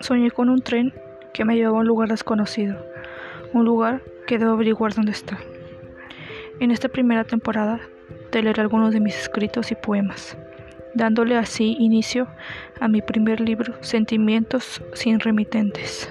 Soñé con un tren que me llevaba a un lugar desconocido, un lugar que debo averiguar dónde está. En esta primera temporada te leeré algunos de mis escritos y poemas, dándole así inicio a mi primer libro, Sentimientos sin remitentes.